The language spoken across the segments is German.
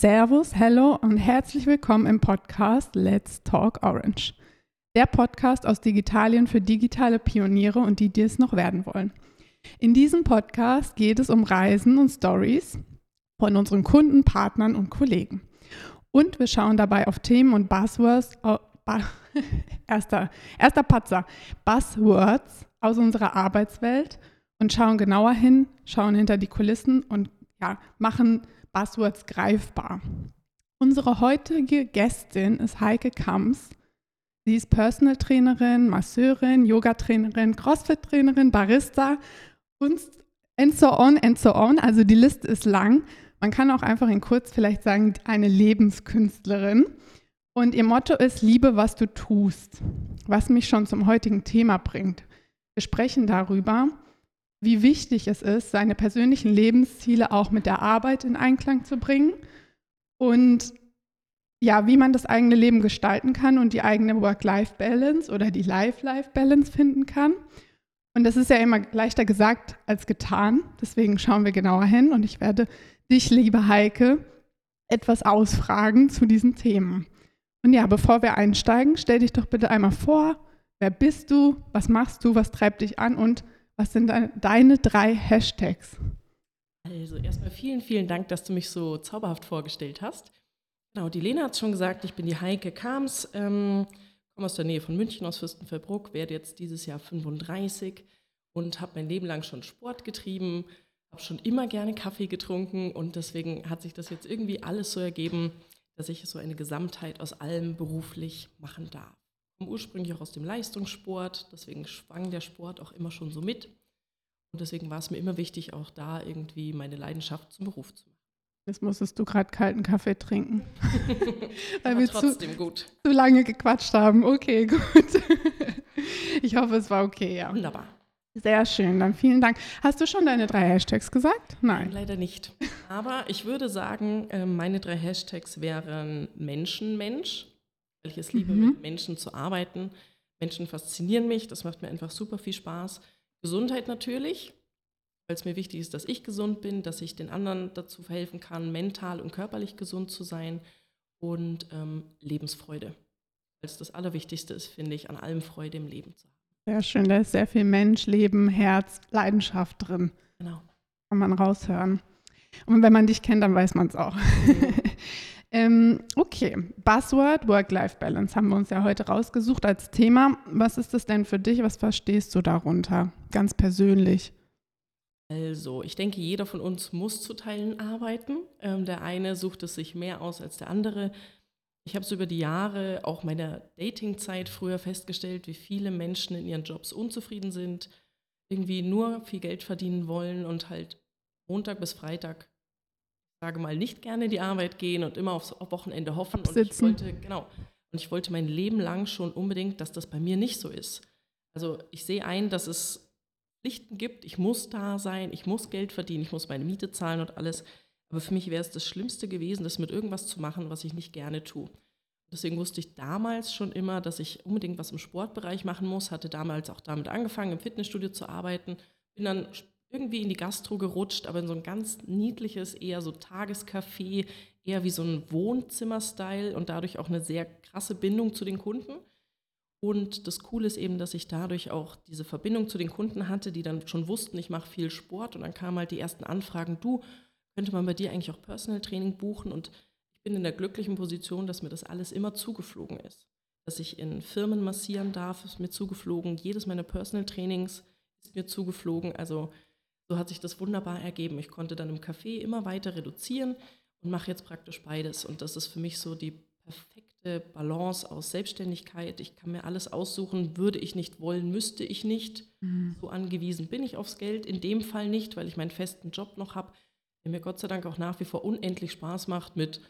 Servus, hello und herzlich willkommen im Podcast Let's Talk Orange. Der Podcast aus Digitalien für digitale Pioniere und die, die es noch werden wollen. In diesem Podcast geht es um Reisen und Stories von unseren Kunden, Partnern und Kollegen. Und wir schauen dabei auf Themen und Buzzwords, erster, erster Patzer, Buzzwords aus unserer Arbeitswelt und schauen genauer hin, schauen hinter die Kulissen und ja, machen Buzzwords greifbar. Unsere heutige Gästin ist Heike Kams. Sie ist Personal Trainerin, Masseurin, Yoga-Trainerin, Crossfit-Trainerin, Barista und and so on and so on. Also die Liste ist lang. Man kann auch einfach in kurz vielleicht sagen, eine Lebenskünstlerin. Und ihr Motto ist, liebe, was du tust. Was mich schon zum heutigen Thema bringt. Wir sprechen darüber, wie wichtig es ist, seine persönlichen Lebensziele auch mit der Arbeit in Einklang zu bringen und ja, wie man das eigene Leben gestalten kann und die eigene Work-Life-Balance oder die Life-Life-Balance finden kann. Und das ist ja immer leichter gesagt als getan. Deswegen schauen wir genauer hin und ich werde dich, liebe Heike, etwas ausfragen zu diesen Themen. Und ja, bevor wir einsteigen, stell dich doch bitte einmal vor, wer bist du, was machst du, was treibt dich an und was sind deine drei Hashtags? Also erstmal vielen, vielen Dank, dass du mich so zauberhaft vorgestellt hast. Genau, die Lena hat es schon gesagt, ich bin die Heike Kams, ähm, komme aus der Nähe von München, aus Fürstenfeldbruck, werde jetzt dieses Jahr 35 und habe mein Leben lang schon Sport getrieben, habe schon immer gerne Kaffee getrunken und deswegen hat sich das jetzt irgendwie alles so ergeben, dass ich so eine Gesamtheit aus allem beruflich machen darf komme ursprünglich auch aus dem Leistungssport, deswegen schwang der Sport auch immer schon so mit. Und deswegen war es mir immer wichtig, auch da irgendwie meine Leidenschaft zum Beruf zu machen. Jetzt musstest du gerade kalten Kaffee trinken. Weil wir trotzdem zu, gut. zu lange gequatscht haben. Okay, gut. ich hoffe, es war okay, ja. Wunderbar. Sehr schön, dann vielen Dank. Hast du schon deine drei Hashtags gesagt? Nein. Leider nicht. Aber ich würde sagen, äh, meine drei Hashtags wären Menschenmensch, weil ich es liebe, mhm. mit Menschen zu arbeiten. Menschen faszinieren mich, das macht mir einfach super viel Spaß. Gesundheit natürlich, weil es mir wichtig ist, dass ich gesund bin, dass ich den anderen dazu verhelfen kann, mental und körperlich gesund zu sein und ähm, Lebensfreude. Weil es das Allerwichtigste ist, finde ich, an allem Freude im Leben zu haben. Sehr schön, da ist sehr viel Mensch, Leben, Herz, Leidenschaft drin. Genau. Kann man raushören. Und wenn man dich kennt, dann weiß man es auch. Mhm. Ähm, okay, Buzzword Work-Life-Balance haben wir uns ja heute rausgesucht als Thema. Was ist das denn für dich? Was verstehst du darunter? Ganz persönlich. Also, ich denke, jeder von uns muss zu Teilen arbeiten. Ähm, der eine sucht es sich mehr aus als der andere. Ich habe es über die Jahre, auch meiner Datingzeit früher festgestellt, wie viele Menschen in ihren Jobs unzufrieden sind, irgendwie nur viel Geld verdienen wollen und halt Montag bis Freitag sage mal, nicht gerne in die Arbeit gehen und immer aufs Wochenende hoffen. Absitzen. Und ich wollte, genau, und ich wollte mein Leben lang schon unbedingt, dass das bei mir nicht so ist. Also ich sehe ein, dass es Pflichten gibt, ich muss da sein, ich muss Geld verdienen, ich muss meine Miete zahlen und alles. Aber für mich wäre es das Schlimmste gewesen, das mit irgendwas zu machen, was ich nicht gerne tue. Deswegen wusste ich damals schon immer, dass ich unbedingt was im Sportbereich machen muss, hatte damals auch damit angefangen, im Fitnessstudio zu arbeiten, bin dann irgendwie in die Gastro gerutscht, aber in so ein ganz niedliches, eher so Tagescafé, eher wie so ein Wohnzimmer-Style und dadurch auch eine sehr krasse Bindung zu den Kunden. Und das Coole ist eben, dass ich dadurch auch diese Verbindung zu den Kunden hatte, die dann schon wussten, ich mache viel Sport. Und dann kamen halt die ersten Anfragen, du, könnte man bei dir eigentlich auch Personal Training buchen? Und ich bin in der glücklichen Position, dass mir das alles immer zugeflogen ist. Dass ich in Firmen massieren darf, ist mir zugeflogen. Jedes meiner Personal Trainings ist mir zugeflogen. Also so hat sich das wunderbar ergeben. Ich konnte dann im Café immer weiter reduzieren und mache jetzt praktisch beides. Und das ist für mich so die perfekte Balance aus Selbstständigkeit. Ich kann mir alles aussuchen, würde ich nicht wollen, müsste ich nicht. Mhm. So angewiesen bin ich aufs Geld. In dem Fall nicht, weil ich meinen festen Job noch habe, der mir Gott sei Dank auch nach wie vor unendlich Spaß macht mit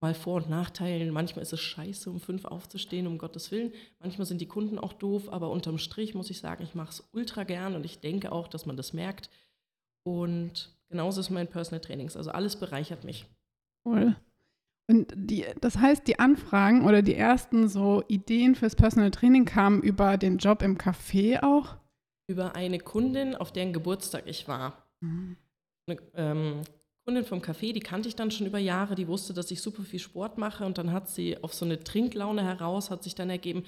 mal Vor- und Nachteilen. Manchmal ist es scheiße, um fünf aufzustehen, um Gottes Willen. Manchmal sind die Kunden auch doof, aber unterm Strich muss ich sagen, ich mache es ultra gern und ich denke auch, dass man das merkt. Und genauso ist mein Personal Trainings. Also alles bereichert mich. Cool. Und die, das heißt, die Anfragen oder die ersten so Ideen fürs Personal Training kamen über den Job im Café auch? Über eine Kundin, auf deren Geburtstag ich war. Mhm. Eine ähm, Kundin vom Café, die kannte ich dann schon über Jahre, die wusste, dass ich super viel Sport mache und dann hat sie auf so eine Trinklaune heraus, hat sich dann ergeben,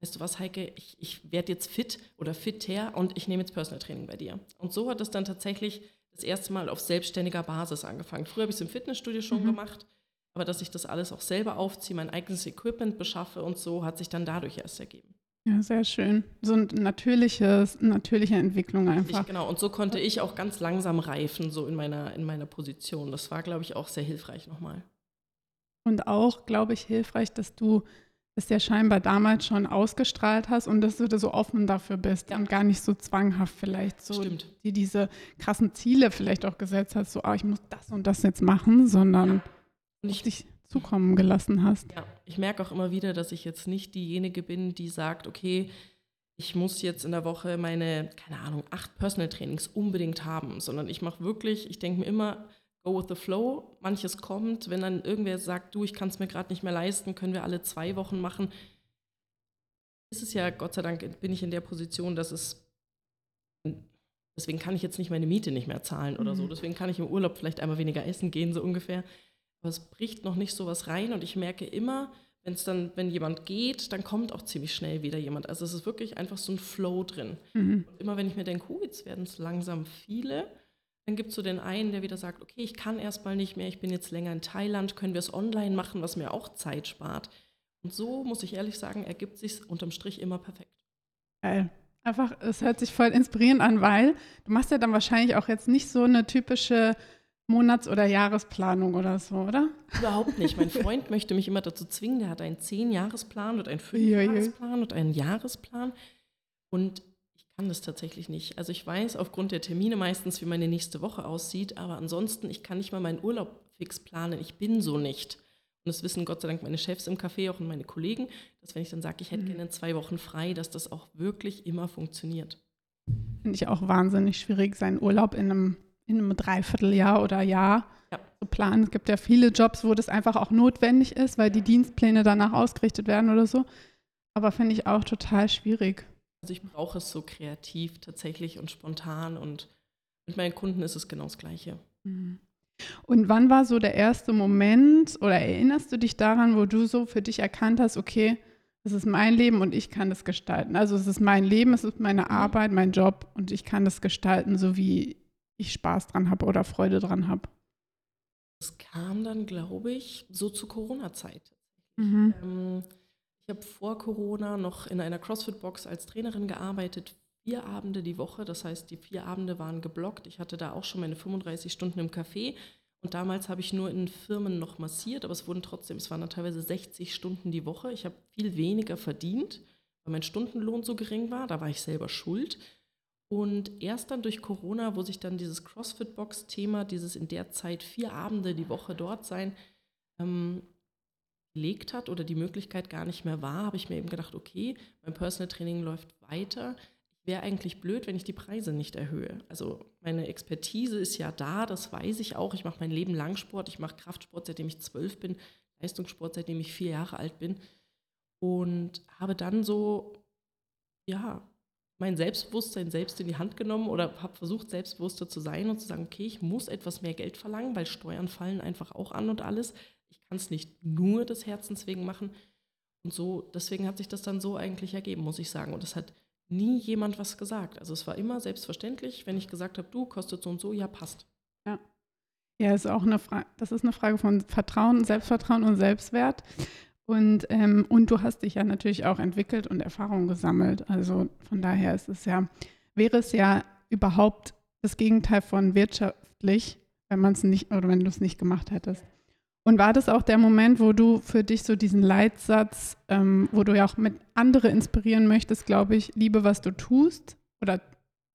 weißt du was, Heike, ich, ich werde jetzt fit oder fitter und ich nehme jetzt Personal Training bei dir. Und so hat es dann tatsächlich das erste Mal auf selbstständiger Basis angefangen. Früher habe ich es im Fitnessstudio schon mhm. gemacht, aber dass ich das alles auch selber aufziehe, mein eigenes Equipment beschaffe und so, hat sich dann dadurch erst ergeben. Ja, sehr schön. So eine natürliches, natürliche Entwicklung einfach. Ich, genau, und so konnte ich auch ganz langsam reifen, so in meiner, in meiner Position. Das war, glaube ich, auch sehr hilfreich nochmal. Und auch, glaube ich, hilfreich, dass du es ja scheinbar damals schon ausgestrahlt hast und dass du so offen dafür bist ja. und gar nicht so zwanghaft vielleicht so Stimmt. die diese krassen Ziele vielleicht auch gesetzt hast, so, ah, ich muss das und das jetzt machen, sondern ja. ich, dich zukommen gelassen hast. Ja, ich merke auch immer wieder, dass ich jetzt nicht diejenige bin, die sagt, okay, ich muss jetzt in der Woche meine, keine Ahnung, acht Personal Trainings unbedingt haben, sondern ich mache wirklich, ich denke mir immer, go with the flow. Manches kommt, wenn dann irgendwer sagt, du, ich kann es mir gerade nicht mehr leisten, können wir alle zwei Wochen machen. Ist es ja, Gott sei Dank, bin ich in der Position, dass es deswegen kann ich jetzt nicht meine Miete nicht mehr zahlen oder so. Mhm. Deswegen kann ich im Urlaub vielleicht einmal weniger essen gehen, so ungefähr aber es bricht noch nicht so was rein und ich merke immer, wenn es dann, wenn jemand geht, dann kommt auch ziemlich schnell wieder jemand. Also es ist wirklich einfach so ein Flow drin. Mhm. Und immer wenn ich mir denke, oh, jetzt werden es langsam viele, dann gibt es so den einen, der wieder sagt, okay, ich kann erstmal nicht mehr, ich bin jetzt länger in Thailand, können wir es online machen, was mir auch Zeit spart. Und so, muss ich ehrlich sagen, ergibt sich unterm Strich immer perfekt. Geil. Einfach, es hört sich voll inspirierend an, weil du machst ja dann wahrscheinlich auch jetzt nicht so eine typische Monats- oder Jahresplanung oder so, oder? Überhaupt nicht. Mein Freund möchte mich immer dazu zwingen, der hat einen Zehn-Jahresplan und einen Fünf-Jahresplan und einen Jahresplan. Und kann das tatsächlich nicht. Also ich weiß aufgrund der Termine meistens, wie meine nächste Woche aussieht, aber ansonsten, ich kann nicht mal meinen Urlaub fix planen. Ich bin so nicht. Und das wissen Gott sei Dank meine Chefs im Café auch und meine Kollegen, dass wenn ich dann sage, ich hätte mhm. gerne zwei Wochen frei, dass das auch wirklich immer funktioniert. Finde ich auch wahnsinnig schwierig, seinen Urlaub in einem in einem Dreivierteljahr oder Jahr ja. zu planen. Es gibt ja viele Jobs, wo das einfach auch notwendig ist, weil die Dienstpläne danach ausgerichtet werden oder so. Aber finde ich auch total schwierig. Also ich brauche es so kreativ tatsächlich und spontan und mit meinen Kunden ist es genau das Gleiche. Mhm. Und wann war so der erste Moment oder erinnerst du dich daran, wo du so für dich erkannt hast, okay, es ist mein Leben und ich kann das gestalten. Also es ist mein Leben, es ist meine mhm. Arbeit, mein Job und ich kann das gestalten, so wie ich Spaß dran habe oder Freude dran habe. Das kam dann, glaube ich, so zur Corona-Zeit. Mhm. Ähm, ich habe vor Corona noch in einer CrossFit-Box als Trainerin gearbeitet, vier Abende die Woche. Das heißt, die vier Abende waren geblockt. Ich hatte da auch schon meine 35 Stunden im Café. Und damals habe ich nur in Firmen noch massiert, aber es wurden trotzdem, es waren dann teilweise 60 Stunden die Woche. Ich habe viel weniger verdient, weil mein Stundenlohn so gering war. Da war ich selber schuld. Und erst dann durch Corona, wo sich dann dieses CrossFit-Box-Thema, dieses in der Zeit vier Abende die Woche dort sein, ähm, gelegt hat oder die Möglichkeit gar nicht mehr war, habe ich mir eben gedacht, okay, mein Personal Training läuft weiter. Ich wäre eigentlich blöd, wenn ich die Preise nicht erhöhe. Also meine Expertise ist ja da, das weiß ich auch. Ich mache mein Leben lang Sport, ich mache Kraftsport, seitdem ich zwölf bin, Leistungssport, seitdem ich vier Jahre alt bin. Und habe dann so, ja, mein Selbstbewusstsein selbst in die Hand genommen oder habe versucht, selbstbewusster zu sein und zu sagen, okay, ich muss etwas mehr Geld verlangen, weil Steuern fallen einfach auch an und alles. Ich kann es nicht nur des Herzens wegen machen. Und so, deswegen hat sich das dann so eigentlich ergeben, muss ich sagen. Und es hat nie jemand was gesagt. Also es war immer selbstverständlich, wenn ich gesagt habe, du kostet so und so, ja, passt. Ja. Ja, ist auch eine Frage, das ist eine Frage von Vertrauen, Selbstvertrauen und Selbstwert. Und, ähm, und du hast dich ja natürlich auch entwickelt und Erfahrungen gesammelt. Also von daher ist es ja, wäre es ja überhaupt das Gegenteil von wirtschaftlich, wenn man es nicht oder wenn du es nicht gemacht hättest. Und war das auch der Moment, wo du für dich so diesen Leitsatz, ähm, wo du ja auch mit andere inspirieren möchtest, glaube ich, liebe, was du tust oder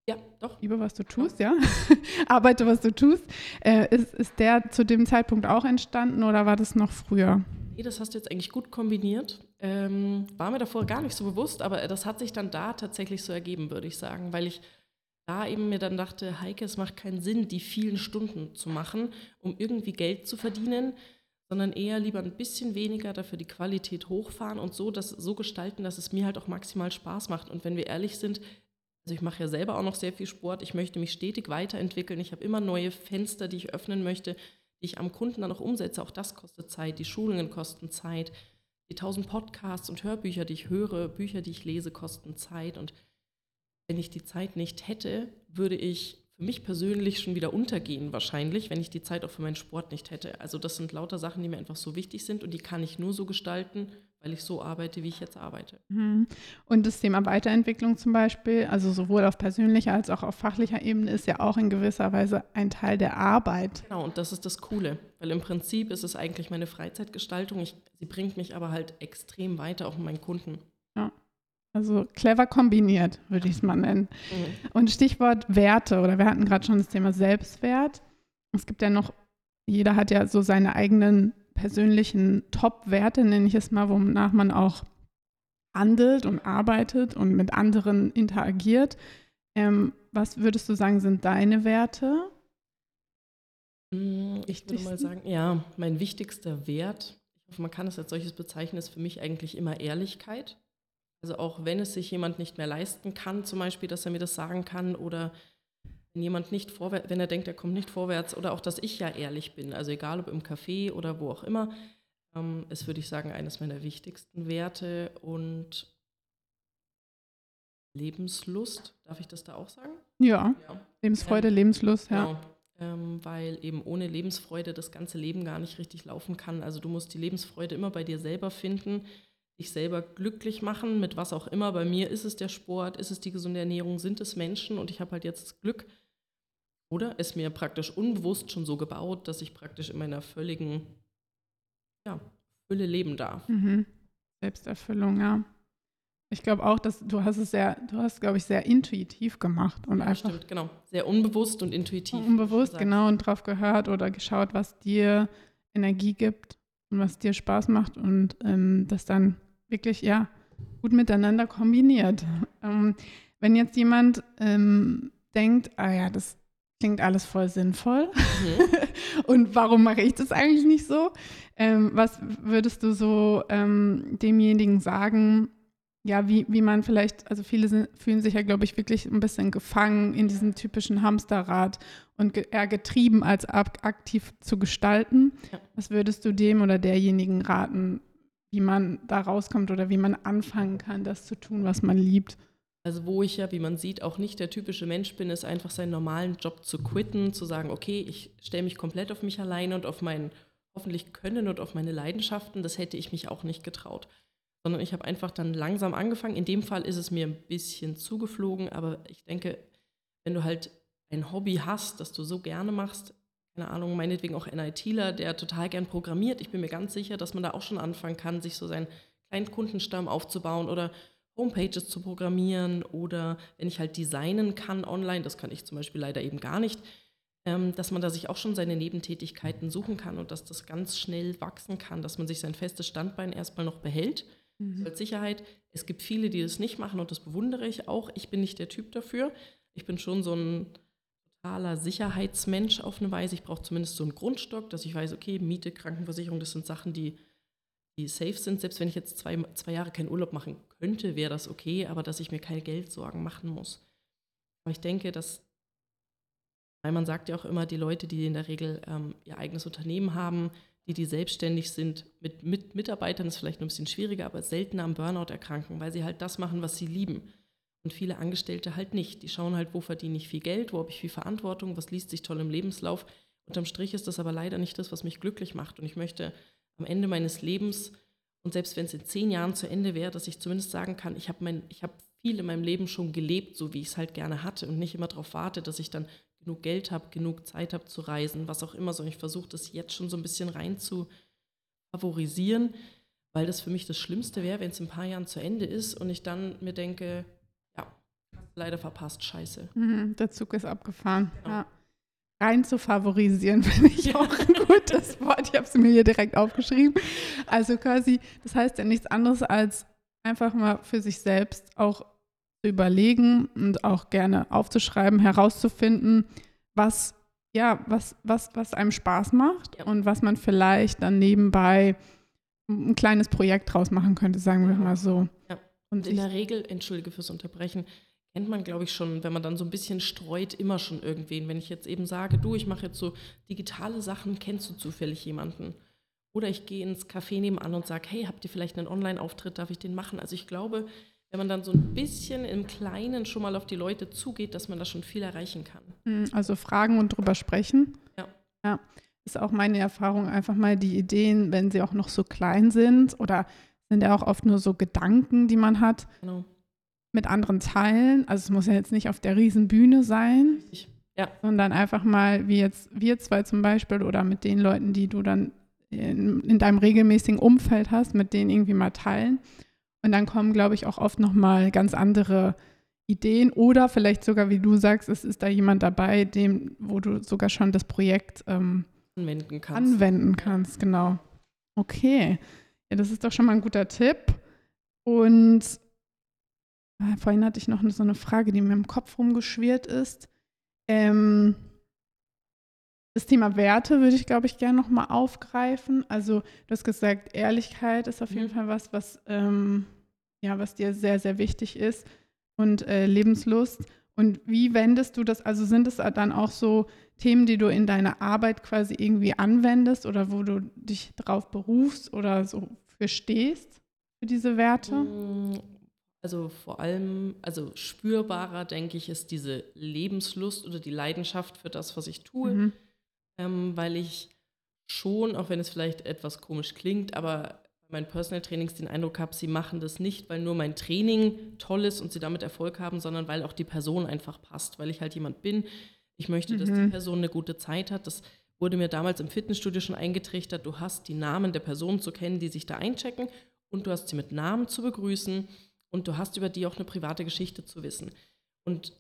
ja, doch. Liebe, was du tust, ja. Arbeite, was du tust. Äh, ist, ist der zu dem Zeitpunkt auch entstanden oder war das noch früher? Nee, das hast du jetzt eigentlich gut kombiniert. Ähm, war mir davor gar nicht so bewusst, aber das hat sich dann da tatsächlich so ergeben, würde ich sagen, weil ich da eben mir dann dachte, Heike, es macht keinen Sinn, die vielen Stunden zu machen, um irgendwie Geld zu verdienen, sondern eher lieber ein bisschen weniger, dafür die Qualität hochfahren und so das so gestalten, dass es mir halt auch maximal Spaß macht. Und wenn wir ehrlich sind, Also ich mache ja selber auch noch sehr viel Sport. Ich möchte mich stetig weiterentwickeln. Ich habe immer neue Fenster, die ich öffnen möchte, die ich am Kunden dann auch umsetze. Auch das kostet Zeit. Die Schulungen kosten Zeit. Die tausend Podcasts und Hörbücher, die ich höre, Bücher, die ich lese, kosten Zeit. Und wenn ich die Zeit nicht hätte, würde ich für mich persönlich schon wieder untergehen wahrscheinlich, wenn ich die Zeit auch für meinen Sport nicht hätte. Also das sind lauter Sachen, die mir einfach so wichtig sind und die kann ich nur so gestalten, weil ich so arbeite, wie ich jetzt arbeite. Mhm. Und das Thema Weiterentwicklung zum Beispiel, also sowohl auf persönlicher als auch auf fachlicher Ebene, ist ja auch in gewisser Weise ein Teil der Arbeit. Genau, und das ist das Coole, weil im Prinzip ist es eigentlich meine Freizeitgestaltung. Ich, sie bringt mich aber halt extrem weiter, auch mit meinen Kunden. Also clever kombiniert, würde ich es mal nennen. Mhm. Und Stichwort Werte, oder wir hatten gerade schon das Thema Selbstwert. Es gibt ja noch, jeder hat ja so seine eigenen persönlichen Top-Werte, nenne ich es mal, wonach man auch handelt und arbeitet und mit anderen interagiert. Ähm, was würdest du sagen, sind deine Werte? Mm, ich würde mal sagen, ja, mein wichtigster Wert, ich hoffe, man kann es als solches bezeichnen, ist für mich eigentlich immer Ehrlichkeit. Also auch wenn es sich jemand nicht mehr leisten kann, zum Beispiel, dass er mir das sagen kann oder wenn jemand nicht vorwärts, wenn er denkt, er kommt nicht vorwärts oder auch, dass ich ja ehrlich bin, also egal ob im Café oder wo auch immer, ähm, ist, würde ich sagen, eines meiner wichtigsten Werte und Lebenslust, darf ich das da auch sagen? Ja, ja. Lebensfreude, ähm, Lebenslust, ja. Genau. Ähm, weil eben ohne Lebensfreude das ganze Leben gar nicht richtig laufen kann. Also du musst die Lebensfreude immer bei dir selber finden, dich selber glücklich machen, mit was auch immer. Bei mir ist es der Sport, ist es die gesunde Ernährung, sind es Menschen und ich habe halt jetzt das Glück, oder ist mir praktisch unbewusst schon so gebaut, dass ich praktisch in meiner völligen ja, Fülle leben darf. Mhm. Selbsterfüllung, ja. Ich glaube auch, dass du hast es sehr, du hast, glaube ich, sehr intuitiv gemacht und ja, einfach. Stimmt, genau. Sehr unbewusst und intuitiv. Unbewusst, genau, und drauf gehört oder geschaut, was dir Energie gibt und was dir Spaß macht und ähm, das dann wirklich, ja, gut miteinander kombiniert. Ähm, wenn jetzt jemand ähm, denkt, ah ja, das klingt alles voll sinnvoll. Mhm. Und warum mache ich das eigentlich nicht so? Ähm, was würdest du so ähm, demjenigen sagen, ja, wie, wie man vielleicht, also viele sind, fühlen sich ja, glaube ich, wirklich ein bisschen gefangen in diesem typischen Hamsterrad und ge eher getrieben, als aktiv zu gestalten. Ja. Was würdest du dem oder derjenigen raten, wie man da rauskommt oder wie man anfangen kann, das zu tun, was man liebt? Also wo ich ja, wie man sieht, auch nicht der typische Mensch bin, ist einfach seinen normalen Job zu quitten, zu sagen, okay, ich stelle mich komplett auf mich alleine und auf mein hoffentlich Können und auf meine Leidenschaften. Das hätte ich mich auch nicht getraut. Sondern ich habe einfach dann langsam angefangen. In dem Fall ist es mir ein bisschen zugeflogen, aber ich denke, wenn du halt ein Hobby hast, das du so gerne machst, keine Ahnung, meinetwegen auch ein ITler, der total gern programmiert, ich bin mir ganz sicher, dass man da auch schon anfangen kann, sich so seinen kleinen Kundenstamm aufzubauen oder Homepages zu programmieren oder wenn ich halt designen kann online, das kann ich zum Beispiel leider eben gar nicht, ähm, dass man da sich auch schon seine Nebentätigkeiten suchen kann und dass das ganz schnell wachsen kann, dass man sich sein festes Standbein erstmal noch behält. Mhm. Als Sicherheit. Es gibt viele, die das nicht machen und das bewundere ich auch. Ich bin nicht der Typ dafür. Ich bin schon so ein totaler Sicherheitsmensch auf eine Weise. Ich brauche zumindest so einen Grundstock, dass ich weiß, okay, Miete, Krankenversicherung, das sind Sachen, die die safe sind. Selbst wenn ich jetzt zwei, zwei Jahre keinen Urlaub machen könnte, wäre das okay, aber dass ich mir keine Geldsorgen machen muss. Aber ich denke, dass, weil man sagt ja auch immer, die Leute, die in der Regel ähm, ihr eigenes Unternehmen haben, die, die selbstständig sind, mit, mit Mitarbeitern ist vielleicht ein bisschen schwieriger, aber seltener am Burnout erkranken, weil sie halt das machen, was sie lieben. Und viele Angestellte halt nicht. Die schauen halt, wo verdiene ich viel Geld, wo habe ich viel Verantwortung, was liest sich toll im Lebenslauf. Unterm Strich ist das aber leider nicht das, was mich glücklich macht. Und ich möchte am Ende meines Lebens und selbst wenn es in zehn Jahren zu Ende wäre, dass ich zumindest sagen kann, ich habe hab viel in meinem Leben schon gelebt, so wie ich es halt gerne hatte und nicht immer darauf warte, dass ich dann genug Geld habe, genug Zeit habe zu reisen, was auch immer, sondern ich versuche das jetzt schon so ein bisschen rein zu favorisieren, weil das für mich das Schlimmste wäre, wenn es in ein paar Jahren zu Ende ist und ich dann mir denke, leider verpasst, scheiße. Mhm, der Zug ist abgefahren. Ja. ja rein zu favorisieren, finde ich ja. auch ein gutes Wort. Ich habe es mir hier direkt aufgeschrieben. Also quasi, das heißt ja nichts anderes als einfach mal für sich selbst auch zu überlegen und auch gerne aufzuschreiben, herauszufinden, was ja, was, was, was einem Spaß macht ja. und was man vielleicht dann nebenbei ein kleines Projekt draus machen könnte, sagen wir mal so. Ja. Und in der Regel, entschuldige fürs Unterbrechen, kennt man, glaube ich, schon, wenn man dann so ein bisschen streut, immer schon irgendwen. Wenn ich jetzt eben sage, du, ich mache jetzt so digitale Sachen, kennst du zufällig jemanden? Oder ich gehe ins Café nebenan und sage, hey, habt ihr vielleicht einen Online-Auftritt, darf ich den machen? Also ich glaube, wenn man dann so ein bisschen im Kleinen schon mal auf die Leute zugeht, dass man da schon viel erreichen kann. Hm, also fragen und drüber sprechen. Ja. Ja, ist auch meine Erfahrung, einfach mal die Ideen, wenn sie auch noch so klein sind oder sind ja auch oft nur so Gedanken, die man hat, Genau. Mit anderen teilen. Also es muss ja jetzt nicht auf der riesen Bühne sein, Richtig. Ja. sondern einfach mal, wie jetzt wir zwei zum Beispiel oder mit den Leuten, die du dann in, in deinem regelmäßigen Umfeld hast, mit denen irgendwie mal teilen. Und dann kommen, glaube ich, auch oft nochmal ganz andere Ideen oder vielleicht sogar, wie du sagst, es ist da jemand dabei, dem, wo du sogar schon das Projekt ähm, Anwenden kannst. anwenden kannst, genau. Okay, ja, das ist doch schon mal ein guter Tipp. Und vorhin hatte ich noch so eine Frage, die mir im Kopf rumgeschwirrt ist. Ähm, das Thema Werte würde ich, glaube ich, gerne noch mal aufgreifen. Also du hast gesagt, Ehrlichkeit ist auf jeden Mhm. Fall was, was, ähm, ja, was dir sehr, sehr wichtig ist und äh, Lebenslust. Und wie wendest du das? Also sind es dann auch so Themen, die du in deiner Arbeit quasi irgendwie anwendest oder wo du dich drauf berufst oder so für stehst, für diese Werte? Also vor allem, also spürbarer, denke ich, ist diese Lebenslust oder die Leidenschaft für das, was ich tue. Mhm. ähm, weil ich schon, auch wenn es vielleicht etwas komisch klingt, aber bei meinen Personal Trainings den Eindruck habe, sie machen das nicht, weil nur mein Training toll ist und sie damit Erfolg haben, sondern weil auch die Person einfach passt, weil ich halt jemand bin. Ich möchte, dass die Mhm. Person eine gute Zeit hat. Das wurde mir damals im Fitnessstudio schon eingetrichtert. Du hast die Namen der Personen zu kennen, die sich da einchecken und du hast sie mit Namen zu begrüßen und du hast über die auch eine private Geschichte zu wissen. Und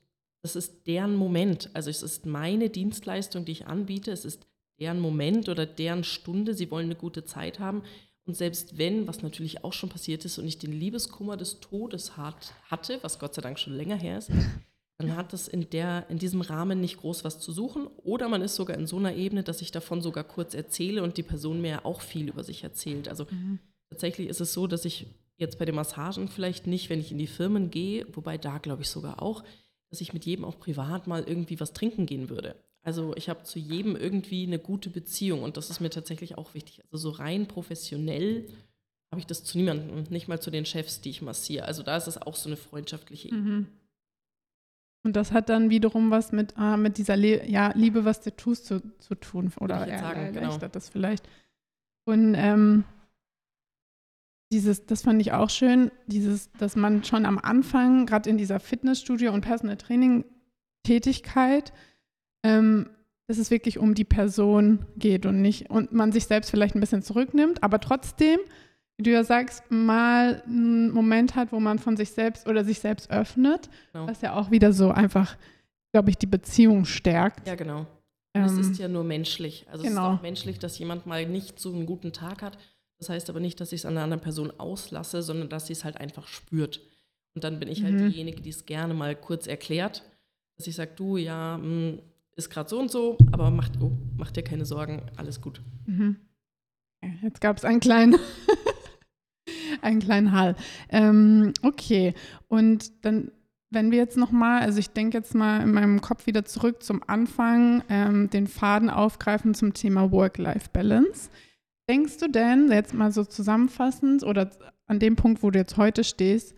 das ist deren Moment. Also es ist meine Dienstleistung, die ich anbiete. Es ist deren Moment oder deren Stunde. Sie wollen eine gute Zeit haben. Und selbst wenn, was natürlich auch schon passiert ist und ich den Liebeskummer des Todes hat, hatte, was Gott sei Dank schon länger her ist, dann hat das in, der, in diesem Rahmen nicht groß was zu suchen. Oder man ist sogar in so einer Ebene, dass ich davon sogar kurz erzähle und die Person mir auch viel über sich erzählt. Also Mhm. tatsächlich ist es so, dass ich jetzt bei den Massagen vielleicht nicht, wenn ich in die Firmen gehe, wobei da glaube ich sogar auch, dass ich mit jedem auch privat mal irgendwie was trinken gehen würde. Also ich habe zu jedem irgendwie eine gute Beziehung und das ist mir tatsächlich auch wichtig. Also so rein professionell habe ich das zu niemandem, nicht mal zu den Chefs, die ich massiere. Also da ist es auch so eine freundschaftliche Ebene. Mhm. Und das hat dann wiederum was mit, ah, mit dieser Le ja, Liebe, was du tust, zu, zu tun. Oder sagen, genau. erleichtert das vielleicht. Und ähm, dieses, das fand ich auch schön, dieses, dass man schon am Anfang, gerade in dieser Fitnessstudio- und Personal Training-Tätigkeit, ähm, dass es wirklich um die Person geht und nicht, und man sich selbst vielleicht ein bisschen zurücknimmt, aber trotzdem, wie du ja sagst, mal einen Moment hat, wo man von sich selbst oder sich selbst öffnet, Genau. was ja auch wieder so einfach, glaube ich, die Beziehung stärkt. Ja, genau. Und es Ähm, ist ja nur menschlich. Also es genau. ist auch menschlich, dass jemand mal nicht so einen guten Tag hat. Das heißt aber nicht, dass ich es an einer anderen Person auslasse, sondern dass sie es halt einfach spürt. Und dann bin ich halt Mhm. diejenige, die es gerne mal kurz erklärt, dass ich sage, du, ja, mh, ist gerade so und so, aber mach, oh, mach dir keine Sorgen, alles gut. Mhm. Jetzt gab es einen kleinen, einen kleinen Hall. Ähm, okay, und dann, wenn wir jetzt nochmal, also ich denke jetzt mal in meinem Kopf wieder zurück zum Anfang, ähm, den Faden aufgreifen zum Thema Work-Life-Balance. Denkst du denn, jetzt mal so zusammenfassend oder an dem Punkt, wo du jetzt heute stehst,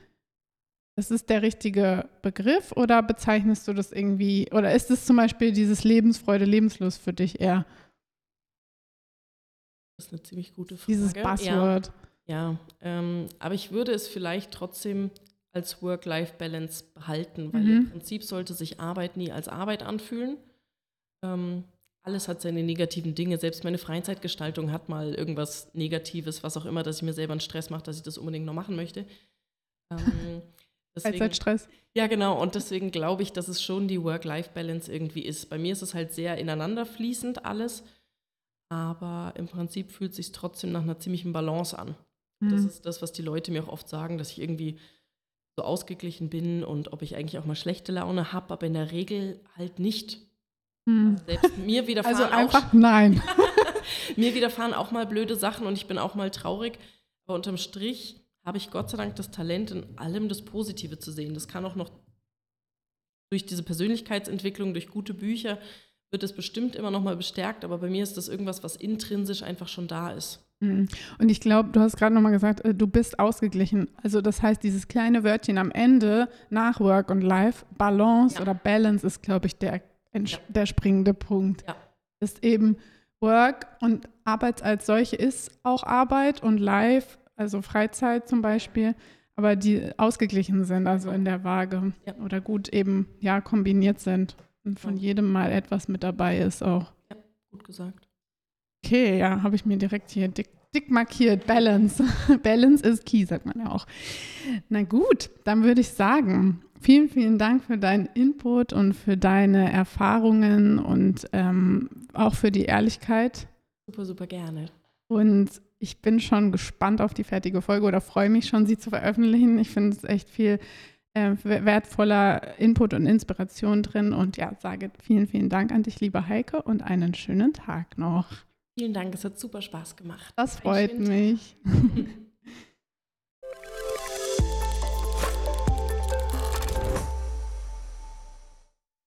das ist der richtige Begriff oder bezeichnest du das irgendwie, oder ist es zum Beispiel dieses Lebensfreude, Lebenslust für dich eher? Das ist eine ziemlich gute Frage. Dieses Ja. Buzzword. Ja, ähm, aber ich würde es vielleicht trotzdem als Work-Life-Balance behalten, weil Mhm. im Prinzip sollte sich Arbeit nie als Arbeit anfühlen. Ähm, alles hat seine negativen Dinge. Selbst meine Freizeitgestaltung hat mal irgendwas Negatives, was auch immer, dass ich mir selber einen Stress mache, dass ich das unbedingt noch machen möchte. Ähm, deswegen, Freizeitstress. ja, genau. Und deswegen glaube ich, dass es schon die Work-Life-Balance irgendwie ist. Bei mir ist es halt sehr ineinander fließend alles. Aber im Prinzip fühlt es sich trotzdem nach einer ziemlichen Balance an. Das Mhm. ist das, was die Leute mir auch oft sagen, dass ich irgendwie so ausgeglichen bin und ob ich eigentlich auch mal schlechte Laune habe, aber in der Regel halt nicht. Mhm. Selbst mir widerfahren, Also einfach nein. auch, mir widerfahren auch mal blöde Sachen und ich bin auch mal traurig. Aber unterm Strich habe ich Gott sei Dank das Talent, in allem das Positive zu sehen. Das kann auch noch durch diese Persönlichkeitsentwicklung, durch gute Bücher wird es bestimmt immer noch mal bestärkt, aber bei mir ist das irgendwas, was intrinsisch einfach schon da ist. Mhm. Und ich glaube, du hast gerade nochmal gesagt, äh, du bist ausgeglichen. Also das heißt, dieses kleine Wörtchen am Ende nach Work und Life, Balance ja. oder Balance ist, glaube ich, der, ja. der springende Punkt. Ja. Ist eben Work und Arbeit als solche ist auch Arbeit und Life, also Freizeit zum Beispiel, aber die ausgeglichen sind, also in der Waage ja. oder gut eben ja kombiniert sind und von jedem mal etwas mit dabei ist auch. Ja, gut gesagt. Okay, ja, habe ich mir direkt hier dick, dick markiert. Balance. Balance ist key, sagt man ja auch. Na gut, dann würde ich sagen, vielen, vielen Dank für deinen Input und für deine Erfahrungen und ähm, auch für die Ehrlichkeit. Super, super gerne. Und ich bin schon gespannt auf die fertige Folge oder freue mich schon, sie zu veröffentlichen. Ich finde es echt viel äh, wertvoller Input und Inspiration drin. Und ja, sage vielen, vielen Dank an dich, liebe Heike, und einen schönen Tag noch. Vielen Dank, es hat super Spaß gemacht. Das freut mich.